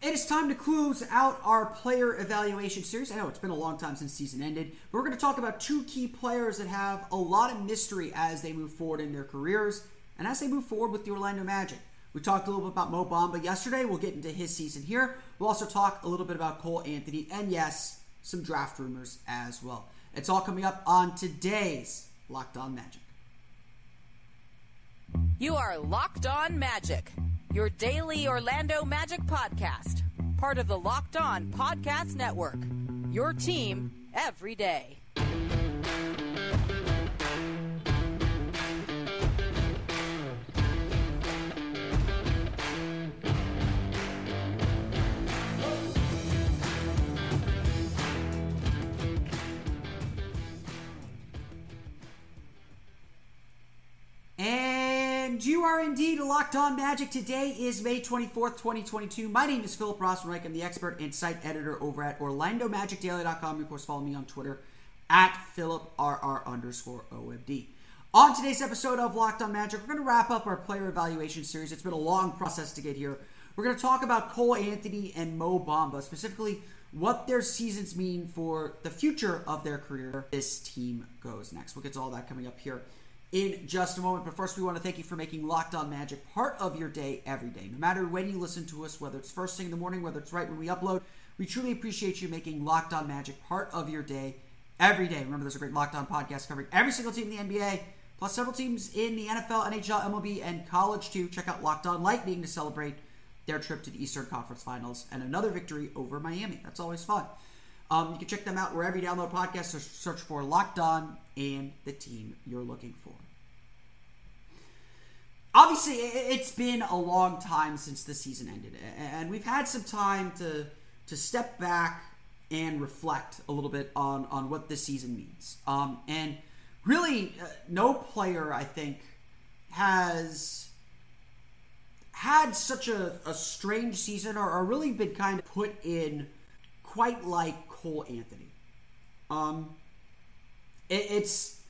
It is time to close out our player evaluation series. I know it's been a long time since season ended, but we're going to talk about two key players that have a lot of mystery as they move forward in their careers and as they move forward with the Orlando Magic. We talked a little bit about Mo Bamba yesterday. We'll get into his season here. We'll also talk a little bit about Cole Anthony and, yes, some draft rumors as well. It's all coming up on today's Locked On Magic. You are Locked On Magic your daily Orlando Magic podcast, part of the Locked On Podcast Network. Your team every day. And you are indeed locked on magic. Today is May 24th, 2022. My name is Philip Rossman-Reich. I'm the expert and site editor over at OrlandoMagicDaily.com. Of course, follow me on Twitter at PhilipRR underscore OMD. On today's episode of Locked on Magic, we're going to wrap up our player evaluation series. It's been a long process to get here. We're going to talk about Cole Anthony and Mo Bamba, specifically what their seasons mean for the future of their career. This team goes next. We'll get to all that coming up here in just a moment. But first, we want to thank you for making Locked On Magic part of your day every day. No matter when you listen to us, whether it's first thing in the morning, whether it's right when we upload, we truly appreciate you making Locked On Magic part of your day every day. Remember, there's a great Locked On podcast covering every single team in the NBA, plus several teams in the NFL, NHL, MLB, and college too. Check out Locked On Lightning to celebrate their trip to the Eastern Conference Finals and another victory over Miami. That's always fun. Um, you can check them out wherever you download podcasts or search for Locked On and the team you're looking for. Obviously, it's been a long time since the season ended, and we've had some time to to step back and reflect a little bit on on what this season means. Um, and really, uh, no player I think has had such a, a strange season or, or really been kind of put in quite like Cole Anthony. Um, it, it's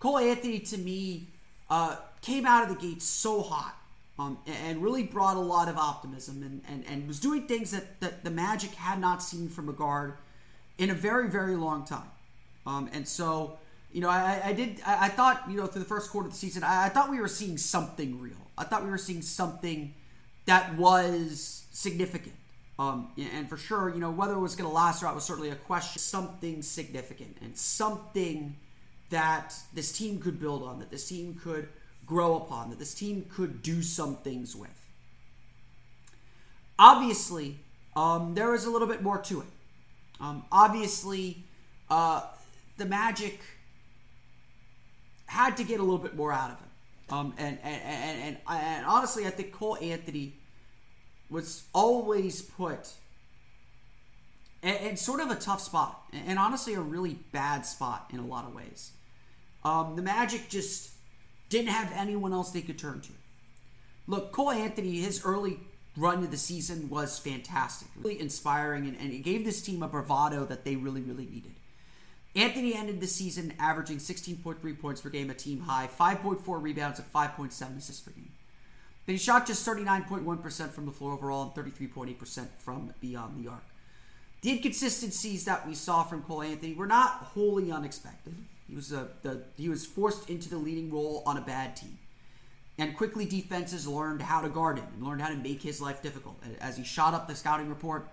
Cole Anthony to me uh, came out of the gate so hot um, and really brought a lot of optimism and, and, and was doing things that, that the Magic had not seen from a guard in a very, very long time. Um, and so, you know, I, I did, I, I, thought, you know, through the first quarter of the season, I, I thought we were seeing something real. I thought we were seeing something that was significant. Um, and for sure, you know, whether it was going to last or not was certainly a question. Something significant and something that this team could build on, that this team could grow upon, that this team could do some things with. Obviously, um, there was a little bit more to it. Um, obviously, uh, the Magic had to get a little bit more out of it. Um, and, and, and, and, and honestly, I think Cole Anthony was always put in, sort of a tough spot, and honestly, a really bad spot in a lot of ways. Um, the Magic just didn't have anyone else they could turn to. Look, Cole Anthony, his early run of the season was fantastic, really inspiring, and, and it gave this team a bravado that they really, really needed. Anthony ended the season averaging 16.3 points per game, a team high, 5.4 rebounds, and 5.7 assists per game. He shot just 39.1% from the floor overall and 33.8% from beyond the arc. The inconsistencies that we saw from Cole Anthony were not wholly unexpected. He was a, the, he was forced into the leading role on a bad team. And quickly defenses learned how to guard him and learned how to make his life difficult. As he shot up the scouting report,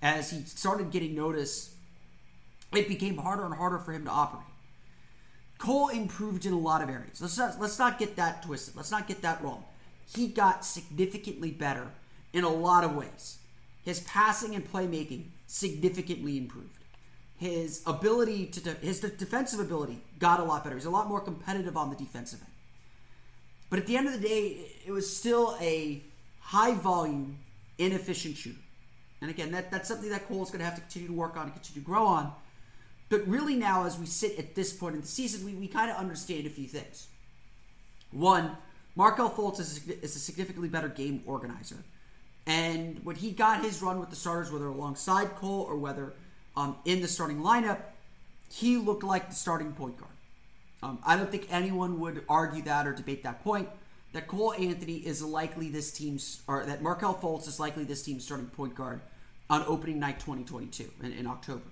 as he started getting notice, it became harder and harder for him to operate. Cole improved in a lot of areas. Let's not, let's not get that twisted. Let's not get that wrong. He got significantly better in a lot of ways. His passing and playmaking significantly improved his ability to de- his de- defensive ability got a lot better. He's a lot more competitive on the defensive end. But at the end of the day, it was still a high volume, inefficient shooter. And again, that, that's something that Cole is going to have to continue to work on and continue to grow on. But really, now, as we sit at this point in the season, we, we kind of understand a few things. One, Markelle Fultz is, is a significantly better game organizer. And when he got his run with the starters, whether alongside Cole or whether um, in the starting lineup, he looked like the starting point guard. Um, I don't think anyone would argue that or debate that point. That Cole Anthony is likely this team's, or that Markelle Fultz is likely this team's starting point guard on opening night 2022 in, in October.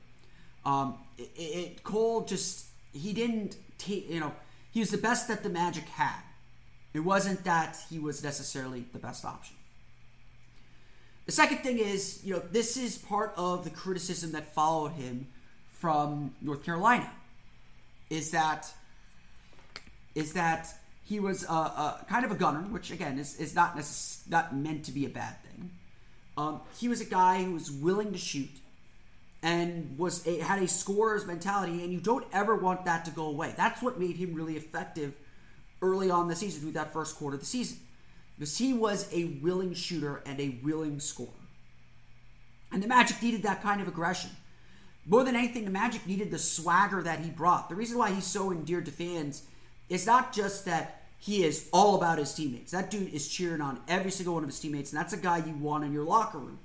Um, it, it, Cole just he didn't take you know he was the best that the Magic had. It wasn't that he was necessarily the best option. The second thing is, you know, this is part of the criticism that followed him from North Carolina. Is that is that he was a, a kind of a gunner, which again is, is not necess- not meant to be a bad thing. Um, he was a guy who was willing to shoot and was a, had a scorer's mentality, and you don't ever want that to go away. That's what made him really effective early on the season, through that first quarter of the season, because he was a willing shooter and a willing scorer. And the Magic needed that kind of aggression. More than anything, the Magic needed the swagger that he brought. The reason why he's so endeared to fans is not just that he is all about his teammates. That dude is cheering on every single one of his teammates, and that's a guy you want in your locker room.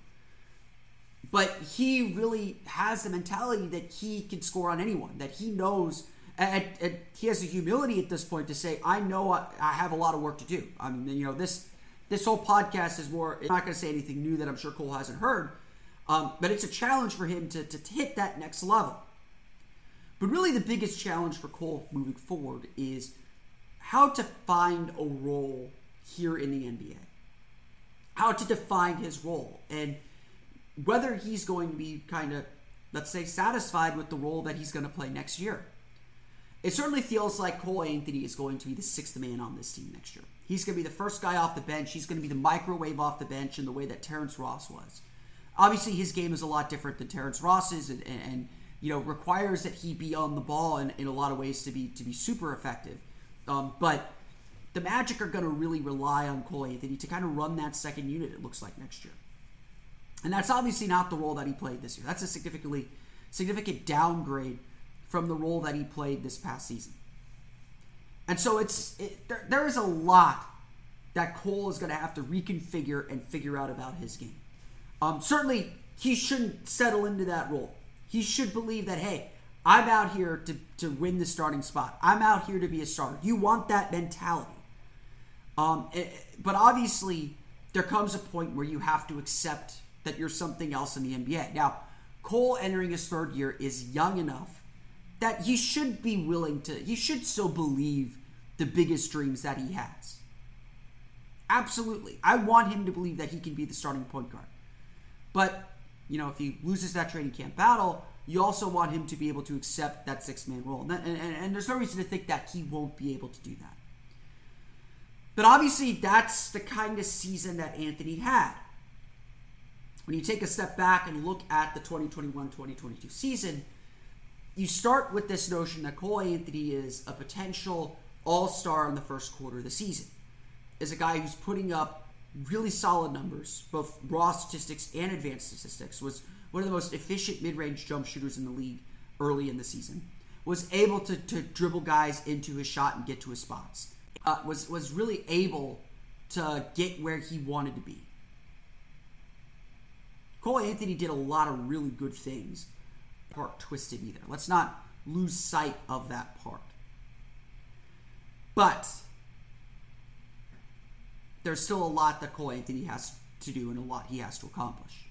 But he really has the mentality that he can score on anyone, that he knows, and, and he has the humility at this point to say, I know I, I, have a lot of work to do. I mean, you know, this this whole podcast is more, I'm not going to say anything new that I'm sure Cole hasn't heard, um, but it's a challenge for him to, to hit that next level. But really, the biggest challenge for Cole moving forward is how to find a role here in the NBA, how to define his role, and whether he's going to be kind of, let's say, satisfied with the role that he's going to play next year. It certainly feels like Cole Anthony is going to be the sixth man on this team next year. He's going to be the first guy off the bench. He's going to be the microwave off the bench in the way that Terrence Ross was. Obviously, his game is a lot different than Terrence Ross's, and, and, you know requires that he be on the ball in, in a lot of ways to be to be super effective. Um, but the Magic are going to really rely on Cole Anthony to kind of run that second unit. It looks like next year. And that's obviously not the role that he played this year. That's a significantly significant downgrade from the role that he played this past season. And so it's it, there, there is a lot that Cole is going to have to reconfigure and figure out about his game. Um, certainly, he shouldn't settle into that role. He should believe that, hey, I'm out here to, to win the starting spot. I'm out here to be a starter. You want that mentality. Um, it, eh, but obviously, there comes a point where you have to accept that you're something else in the NBA. Now, Cole entering his third year is young enough that he should be willing to, he should still believe the biggest dreams that he has. Absolutely. I want him to believe that he can be the starting point guard. But, you know, if he loses that training camp battle, you also want him to be able to accept that six man role. And, and, and, there's no reason to think that he won't be able to do that. But obviously, that's the kind of season that Anthony had when you take a step back and look at the 2021 2022 season, you start with this notion that Cole Anthony is a potential all star in the first quarter of the season. Is a guy who's putting up really solid numbers, both raw statistics and advanced statistics, was one of the most efficient mid range jump shooters in the league early in the season, was able to, to dribble guys into his shot and get to his spots, uh, was, was really able to get where he wanted to be. Cole Anthony did a lot of really good things. Part twisted either. Let's not lose sight of that part. But there's still a lot that Cole Anthony has to do and a lot he has to accomplish.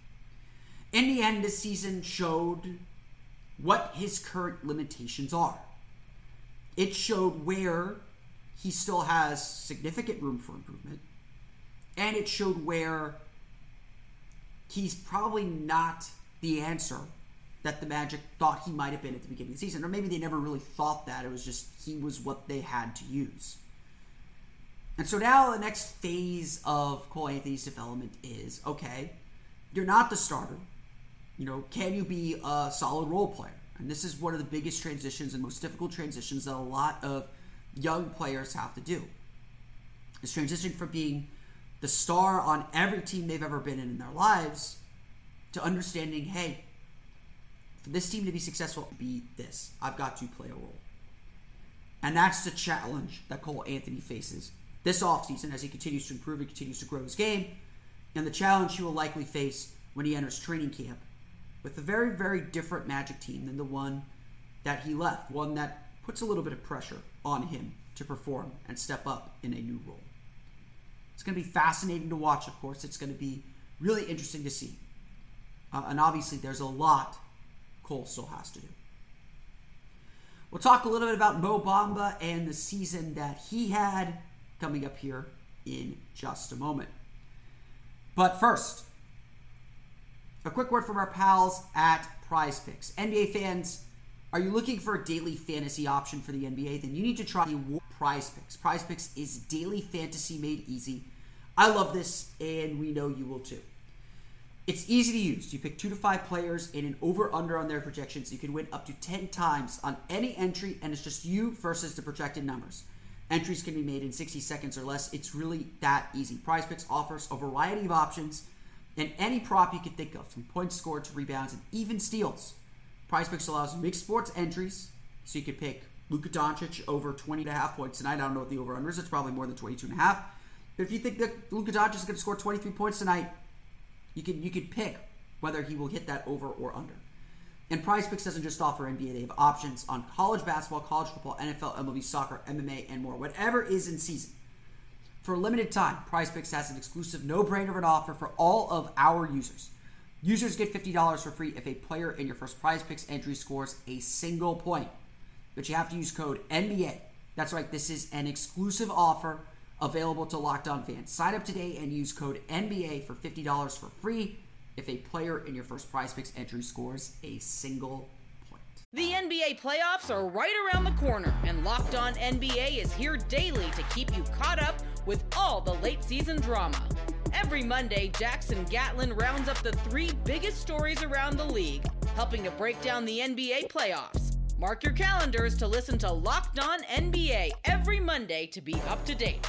In the end, this season showed what his current limitations are. It showed where he still has significant room for improvement, and it showed where he's probably not the answer that the Magic thought he might have been at the beginning of the season. Or maybe they never really thought that. It was just he was what they had to use. And so now the next phase of Cole Anthony's development is okay, you're not the starter. You know, can you be a solid role player? And this is one of the biggest transitions and most difficult transitions that a lot of young players have to do. This transitioning from being the star on every team they've ever been in in their lives to understanding, hey, for this team to be successful, be this. I've got to play a role. And that's the challenge that Cole Anthony faces this offseason as he continues to improve and continues to grow his game, and the challenge he will likely face when he enters training camp with a very, very different Magic team than the one that he left, one that puts a little bit of pressure on him to perform and step up in a new role. It's going to be fascinating to watch, of course. It's going to be really interesting to see. Uh, and obviously, there's a lot Cole still has to do. We'll talk a little bit about Mo Bamba and the season that he had coming up here in just a moment. But first, a quick word from our pals at Prize Picks. NBA fans, are you looking for a daily fantasy option for the NBA? Then you need to try Prize Picks. Prize Picks is daily fantasy made easy. I love this, and we know you will too. It's easy to use. You pick two to five players and an over under on their projections. You can win up to 10 times on any entry, and it's just you versus the projected numbers. Entries can be made in 60 seconds or less. It's really that easy. Prize Picks offers a variety of options and any prop you can think of, from points scored to rebounds and even steals. Prize Picks allows mixed sports entries, so you can pick Luka Doncic over 20 and a half points tonight. I don't know what the over under is. It's probably more than 22 and a half. But if you think that Luka Doncic is going to score 23 points tonight, you can you can pick whether he will hit that over or under. And Prize Picks doesn't just offer NBA; they have options on college basketball, college football, NFL, MLB, soccer, MMA, and more. Whatever is in season. For a limited time, Prize Picks has an exclusive no-brainer of an offer for all of our users. Users get $50 for free if a player in your first Prize Picks entry scores a single point. But you have to use code NBA. That's right, this is an exclusive offer available to Locked On fans. Sign up today and use code NBA for $50 for free if a player in your first prize picks entry scores a single point. The NBA playoffs are right around the corner, and Locked On NBA is here daily to keep you caught up with all the late season drama. Every Monday, Jackson Gatlin rounds up the three biggest stories around the league, helping to break down the NBA playoffs. Mark your calendars to listen to Locked On NBA every Monday to be up to date.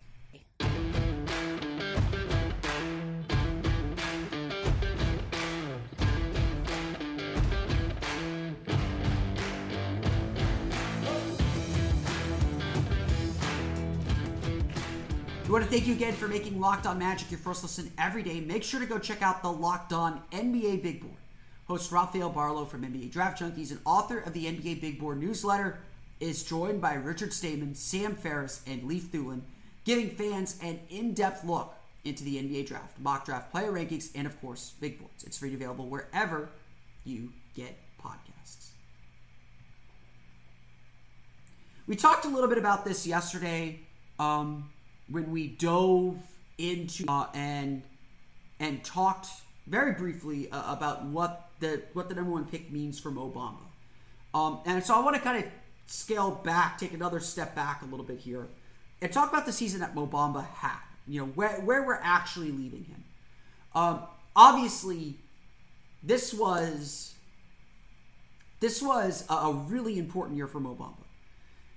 We want to thank you again for making Locked On Magic your first listen every day. Make sure to go check out the Locked On NBA Big Board. Host Rafael Barlowe from NBA Draft Junkies and author of the NBA Big Board newsletter is joined by Richard Stayman, Sam Ferris, and Leif Thulin, giving fans an in-depth look into the NBA draft, mock draft player rankings, and of course, big boards. It's free and available wherever you get podcasts. We talked a little bit about this yesterday. Um, when we dove into uh, and and talked very briefly uh, about what the what the number one pick means from Mo Bamba. Um, and so I want to kind of scale back, take another step back a little bit here, and talk about the season that Mo Bamba had. You know where where we're actually leaving him. Um, obviously, this was this was a, a really important year for Mo Bamba.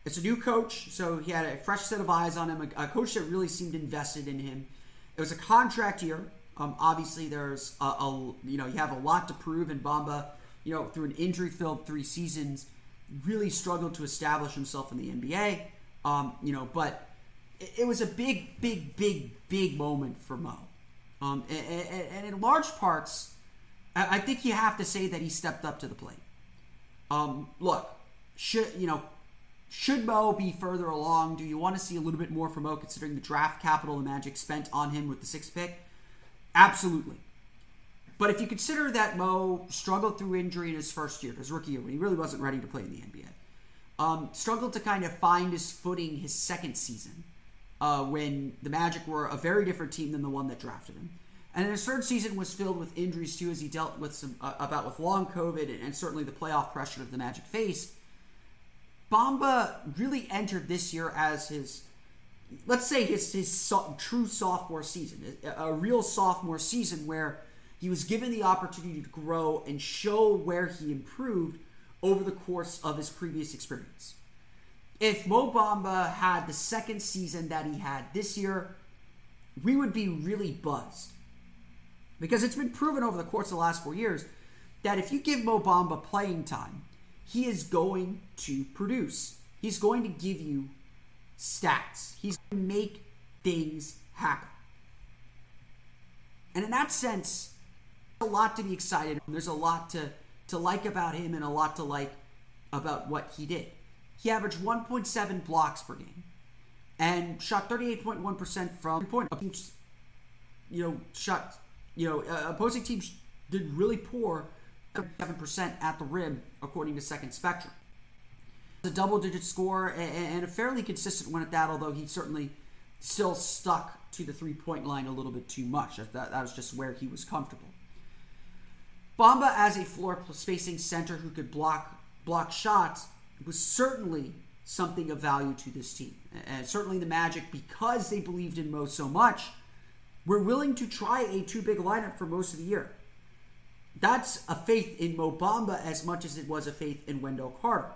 It's a new coach, so he had a fresh set of eyes on him, a, a coach that really seemed invested in him. It was a contract year. Um, obviously, there's a, a, you know you have a lot to prove, and Bamba, you know, through an injury-filled three seasons, really struggled to establish himself in the NBA. Um, you know, but it, it, was a big, big, big, big moment for Mo, um, and, and, and, in large parts, I, I, think you have to say that he stepped up to the plate. Um, look, should you know should Mo be further along? Do you want to see a little bit more from Mo considering the draft capital the Magic spent on him with the sixth pick? Absolutely. But if you consider that Mo struggled through injury in his first year, his rookie year, when he really wasn't ready to play in the NBA, um, struggled to kind of find his footing his second season uh, when the Magic were a very different team than the one that drafted him. And his third season was filled with injuries too, as he dealt with some uh, about with long COVID and, and certainly the playoff pressure that the Magic faced. Bamba really entered this year as his, let's say his his so, true sophomore season, a, a real sophomore season where he was given the opportunity to grow and show where he improved over the course of his previous experience. if Mo Bamba had the second season that he had this year, we would be really buzzed. Because it's been proven over the course of the last four years that if you give Mo Bamba playing time, he is going to produce. He's going to give you stats. He's going to make things happen. And in that sense, a lot to be excited. There's a lot to, to like about him and a lot to like about what he did. He averaged 1.7 blocks per game and shot 38.1% from point. You know, shot, you know, uh, opposing teams did really poor 7% at the rim, according to Second Spectrum. It's A double digit score and a fairly consistent one at that, although he certainly still stuck to the three point line a little bit too much. That, that was just where he was comfortable. Bamba, as a floor spacing center who could block block shots, was certainly something of value to this team. And certainly the Magic, because they believed in Mo so much, were willing to try a two big lineup for most of the year. That's a faith in Mo Bamba as much as it was a faith in Wendell Carter.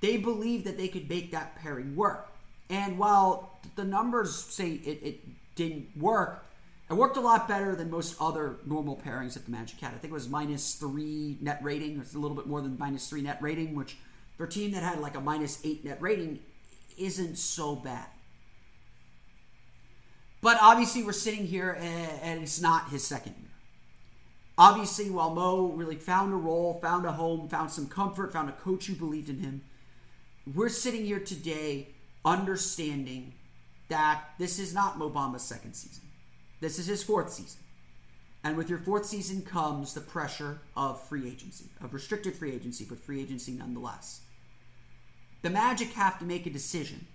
They believed that they could make that pairing work. And while the numbers say it, it didn't work, it worked a lot better than most other normal pairings that the Magic had. I think it was minus three net rating. It's a little bit more than minus three net rating, which for a team that had like a minus eight net rating isn't so bad. But obviously, we're sitting here and it's not his second year. Obviously, while Mo really found a role, found a home, found some comfort, found a coach who believed in him, we're sitting here today understanding that this is not Mo Bamba's second season. This is his fourth season. And with your fourth season comes the pressure of free agency, of restricted free agency, but free agency nonetheless. The Magic have to make a decision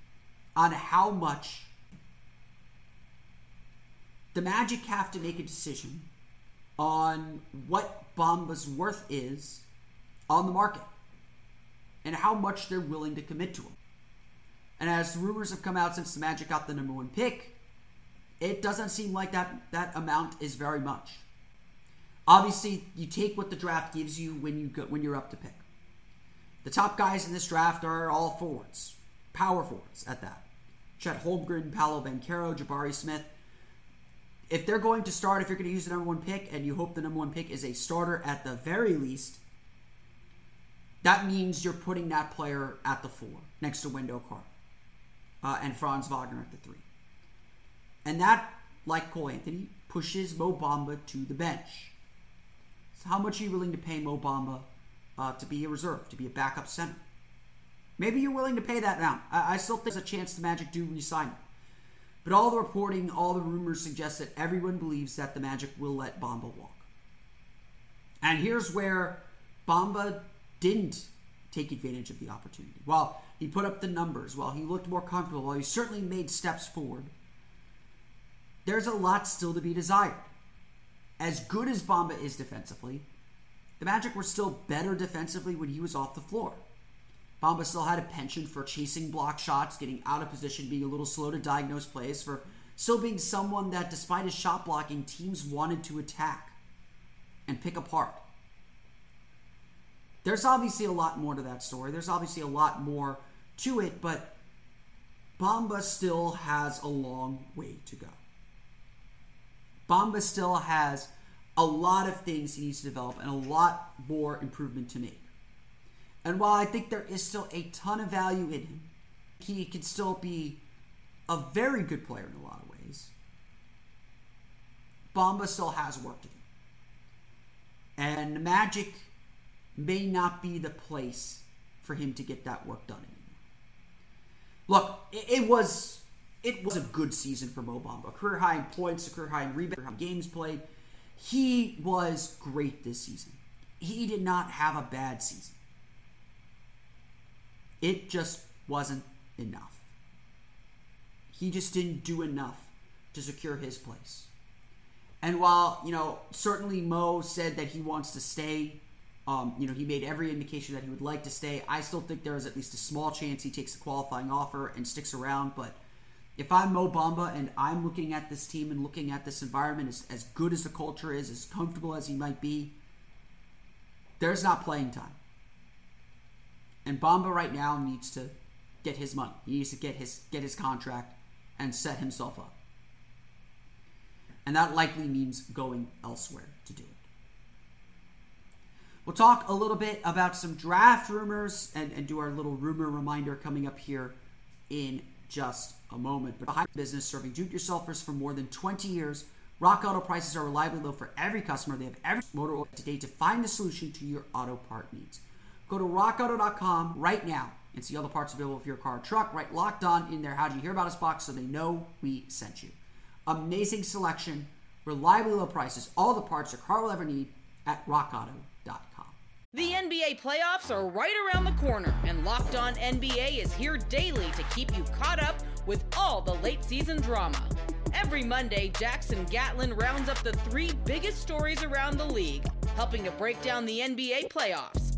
on how much. The Magic have to make a decision on what Bamba's worth is on the market and how much they're willing to commit to him. And as rumors have come out since the Magic got the number one pick, it doesn't seem like that, that amount is very much. Obviously, you take what the draft gives you when you go, when you're up to pick. The top guys in this draft are all forwards, power forwards at that. Chet Holmgren, Paolo Banchero, Jabari Smith. If they're going to start, if you're going to use the number one pick, and you hope the number one pick is a starter at the very least, that means you're putting that player at the four next to Wendell Carter uh, and Franz Wagner at the three. And that, like Cole Anthony, pushes Mo Bamba to the bench. So how much are you willing to pay Mo Bamba uh, to be a reserve, to be a backup center? Maybe you're willing to pay that amount. I, I still think there's a chance the Magic do resign him. But all the reporting, all the rumors suggest that everyone believes that the Magic will let Bamba walk. And here's where Bamba didn't take advantage of the opportunity. While he put up the numbers, while he looked more comfortable, while he certainly made steps forward, there's a lot still to be desired. As good as Bamba is defensively, the Magic were still better defensively when he was off the floor. Bamba still had a penchant for chasing block shots, getting out of position, being a little slow to diagnose plays, for still being someone that, despite his shot blocking, teams wanted to attack and pick apart. There's obviously a lot more to that story. There's obviously a lot more to it, but Bamba still has a long way to go. Bamba still has a lot of things he needs to develop and a lot more improvement to make. And while I think there is still a ton of value in him, he can still be a very good player in a lot of ways. Bamba still has work to do. And Magic may not be the place for him to get that work done anymore. Look, it, it was it was a good season for Mo Bamba. Career high in points, career high in rebounds, games played. He was great this season. He did not have a bad season. It just wasn't enough. He just didn't do enough to secure his place. And while, you know, certainly Mo said that he wants to stay, um, you know, he made every indication that he would like to stay. I still think there is at least a small chance he takes the qualifying offer and sticks around. But if I'm Mo Bamba and I'm looking at this team and looking at this environment, as, as good as the culture is, as comfortable as he might be, there's not playing time. And Bamba right now needs to get his money. He needs to get his get his contract and set himself up. And that likely means going elsewhere to do it. We'll talk a little bit about some draft rumors and, and do our little rumor reminder coming up here in just a moment. But behind business serving do-it-yourselfers for more than 20 years, Rock Auto prices are reliably low for every customer. They have every motor oil today to find the solution to your auto part needs. Go to rockauto.com right now and see all the parts available for your car or truck. Right locked on in there. How did you hear about us box so they know we sent you? Amazing selection, reliably low prices, all the parts your car will ever need at rockauto.com. The NBA playoffs are right around the corner, and Locked On NBA is here daily to keep you caught up with all the late season drama. Every Monday, Jackson Gatlin rounds up the three biggest stories around the league, helping to break down the NBA playoffs.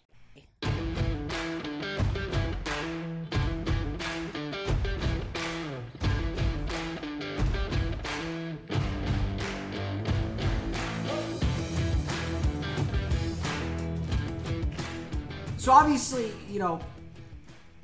So obviously, you know,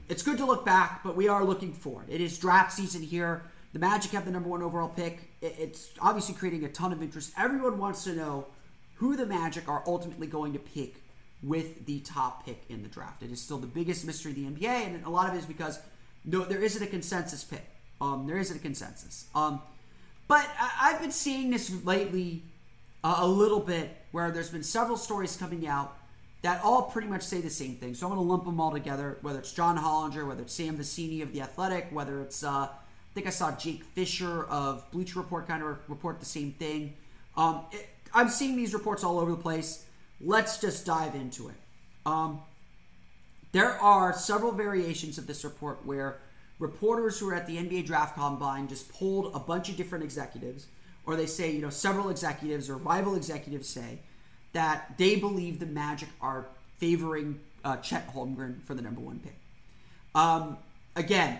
it's good to look back, but we are looking forward. It is draft season here. The Magic have the number one overall pick. It's obviously creating a ton of interest. Everyone wants to know who the Magic are ultimately going to pick with the top pick in the draft. It is still the biggest mystery of the NBA, and a lot of it is because no, there isn't a consensus pick. Um, there isn't a consensus. Um, but I, have been seeing this lately uh, a little bit, where there's been several stories coming out that all pretty much say the same thing. So I'm going to lump them all together, whether it's John Hollinger, whether it's Sam Vecenie of The Athletic, whether it's, uh, I think I saw Jake Fisher of Bleacher Report kind of report the same thing. Um, it, I'm seeing these reports all over the place. Let's just dive into it. Um, there are several variations of this report where reporters who are at the NBA draft combine just pulled a bunch of different executives, or they say, you know, several executives or rival executives say, that they believe the Magic are favoring uh, Chet Holmgren for the number one pick. Um, again,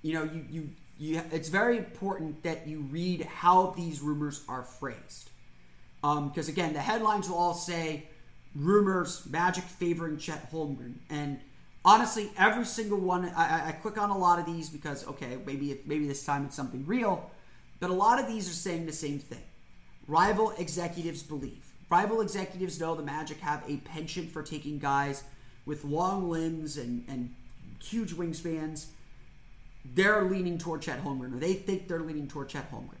you know, you, you, you, it's very important that you read how these rumors are phrased. Because um, again, the headlines will all say rumors, Magic favoring Chet Holmgren. And honestly, every single one, I, I click on a lot of these because, okay, maybe, maybe this time it's something real. But a lot of these are saying the same thing. Rival executives believe. Rival executives know the Magic have a penchant for taking guys with long limbs and, and huge wingspans. They're leaning toward Chet Holmgren, or they think they're leaning toward Chet Holmgren.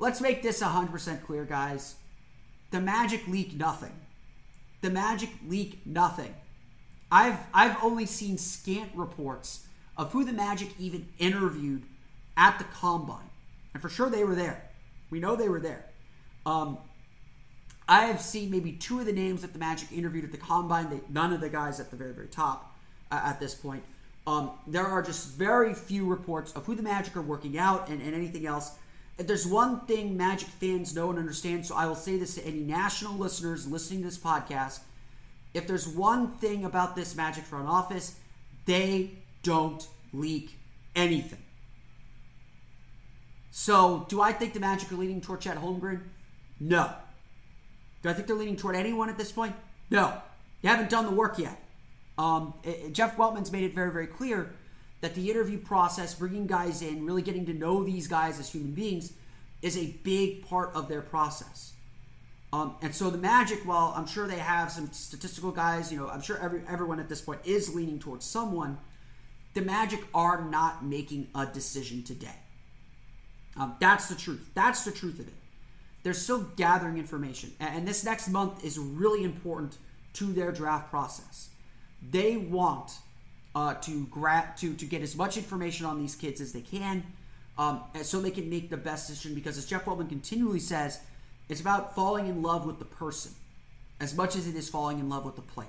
Let's make this 100% clear, guys. The Magic leak nothing. The Magic leak nothing. I've I've only seen scant reports of who the Magic even interviewed at the combine, and for sure they were there. We know they were there. Um, I have seen maybe two of the names that the Magic interviewed at the combine. They, none of the guys at the very, very top uh, at this point. Um, there are just very few reports of who the Magic are working out and, and anything else. If there's one thing Magic fans know and understand, so I will say this to any national listeners listening to this podcast. If there's one thing about this Magic front office, they don't leak anything. So, do I think the Magic are leading toward Chet Holmgren? No. Do I think they're leaning toward anyone at this point? No. You haven't done the work yet. Um, it, Jeff Weltman's made it very, very clear that the interview process, bringing guys in, really getting to know these guys as human beings, is a big part of their process. Um, and so the Magic, while I'm sure they have some statistical guys, you know, I'm sure every, everyone at this point is leaning towards someone. The Magic are not making a decision today. Um, that's the truth. That's the truth of it they're still gathering information. And this next month is really important to their draft process. They want uh, to grab to to get as much information on these kids as they can, um, so they can make the best decision. Because as Jeff Weltman continually says, it's about falling in love with the person as much as it is falling in love with the player.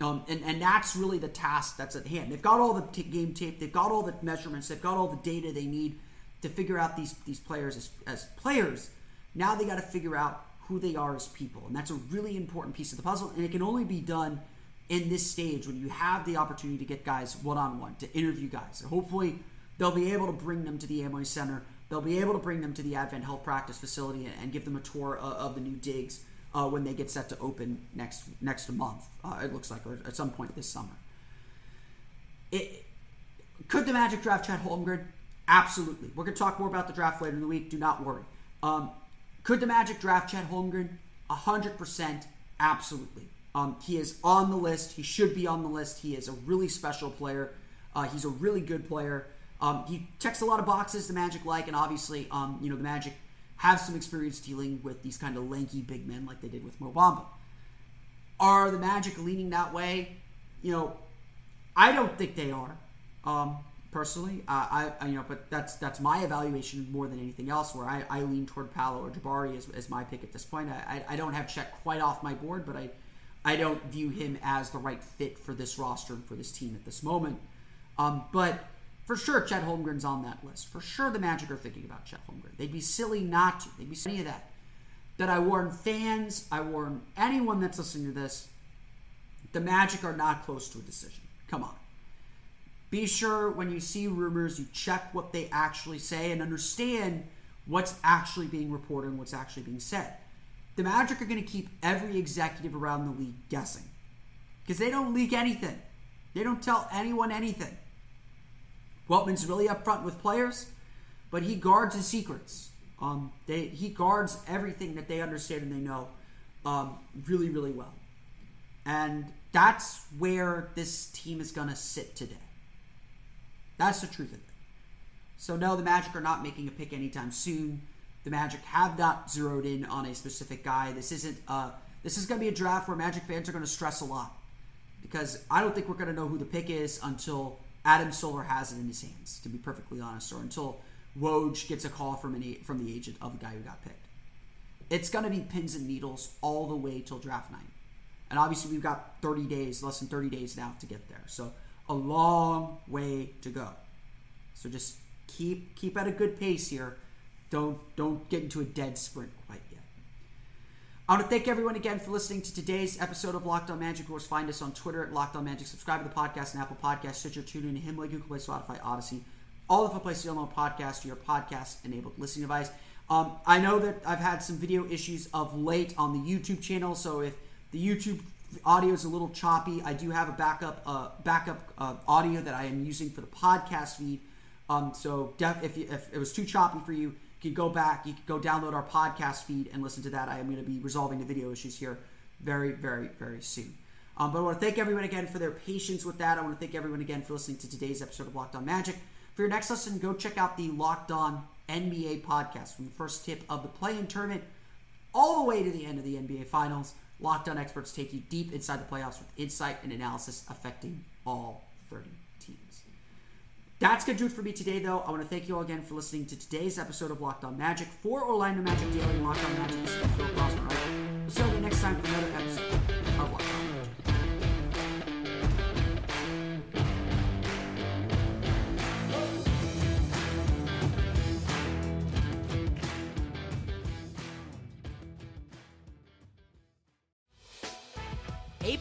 Um, and, and that's really the task that's at hand. They've got all the t- game tape, they've got all the measurements, they've got all the data they need to figure out these these players as, as players now they got to figure out who they are as people. And that's a really important piece of the puzzle. And it can only be done in this stage when you have the opportunity to get guys one on one, to interview guys. hopefully, they'll be able to bring them to the Amway Center. They'll be able to bring them to the Advent Health Practice Facility and, give them a tour of, the new digs uh, when they get set to open next next month. Uh, it looks like, or at some point this summer. It, could the Magic draft Chet Holmgren? Absolutely. We're going to talk more about the draft later in the week. Do not worry. Um, could the Magic draft Chet Holmgren? 100% absolutely. Um, he is on the list. He should be on the list. He is a really special player. Uh, he's a really good player. Um, he checks a lot of boxes the Magic like, and obviously, um, you know, the Magic have some experience dealing with these kind of lanky big men like they did with Mo Bamba. Are the Magic leaning that way? You know, I don't think they are. Um, personally, uh, I, I, you know, but that's that's my evaluation more than anything else. Where I, I lean toward Paolo or Jabari as, as my pick at this point. I, I, I don't have Chet quite off my board, but I I don't view him as the right fit for this roster and for this team at this moment. Um, but for sure, Chet Holmgren's on that list. For sure, the Magic are thinking about Chet Holmgren. They'd be silly not to. They'd be silly of that. That I warn fans, I warn anyone that's listening to this. The Magic are not close to a decision. Come on. Be sure when you see rumors, you check what they actually say and understand what's actually being reported and what's actually being said. The Magic are going to keep every executive around the league guessing because they don't leak anything. They don't tell anyone anything. Weltman's really upfront with players, but he guards his secrets. Um, they, he guards everything that they understand and they know um, really, really well. And that's where this team is going to sit today. That's the truth of it. So, no, the Magic are not making a pick anytime soon. The Magic have not zeroed in on a specific guy. This isn't. Uh, this is going to be a draft where Magic fans are going to stress a lot because I don't think we're going to know who the pick is until Adam Silver has it in his hands. To be perfectly honest, or until Woj gets a call from an from the agent of the guy who got picked. It's going to be pins and needles all the way till draft night, and obviously we've got 30 days, less than 30 days now to get there. So a long way to go. So just keep keep at a good pace here. Don't don't get into a dead sprint quite yet. I want to thank everyone again for listening to today's episode of Locked On Magic. Of course, find us on Twitter at Locked On Magic. Subscribe to the podcast and Apple Podcasts, Stitcher, TuneIn, Himalaya, Google Play, Spotify, Audacy, all the places to download podcasts to your podcast-enabled listening device. Um, I know that I've had some video issues of late on the YouTube channel, so if the YouTube audio is a little choppy, I do have a backup uh, backup uh, audio that I am using for the podcast feed. Um, so def- if, you, if it was too choppy for you, you can go back, you can go download our podcast feed and listen to that. I am going to be resolving the video issues here very, very, very soon. Um, but I want to thank everyone again for their patience with that. I want to thank everyone again for listening to today's episode of Locked On Magic. For your next lesson, go check out the Locked On NBA podcast from the first tip of the play-in tournament all the way to the end of the NBA Finals. Locked On experts take you deep inside the playoffs with insight and analysis affecting all 30 teams. That's going to do it for me today, though. I want to thank you all again for listening to today's episode of Locked On Magic. For Orlando Magic Daily Locked On Magic, this is Phil Crossman. We'll see you next time for another episode of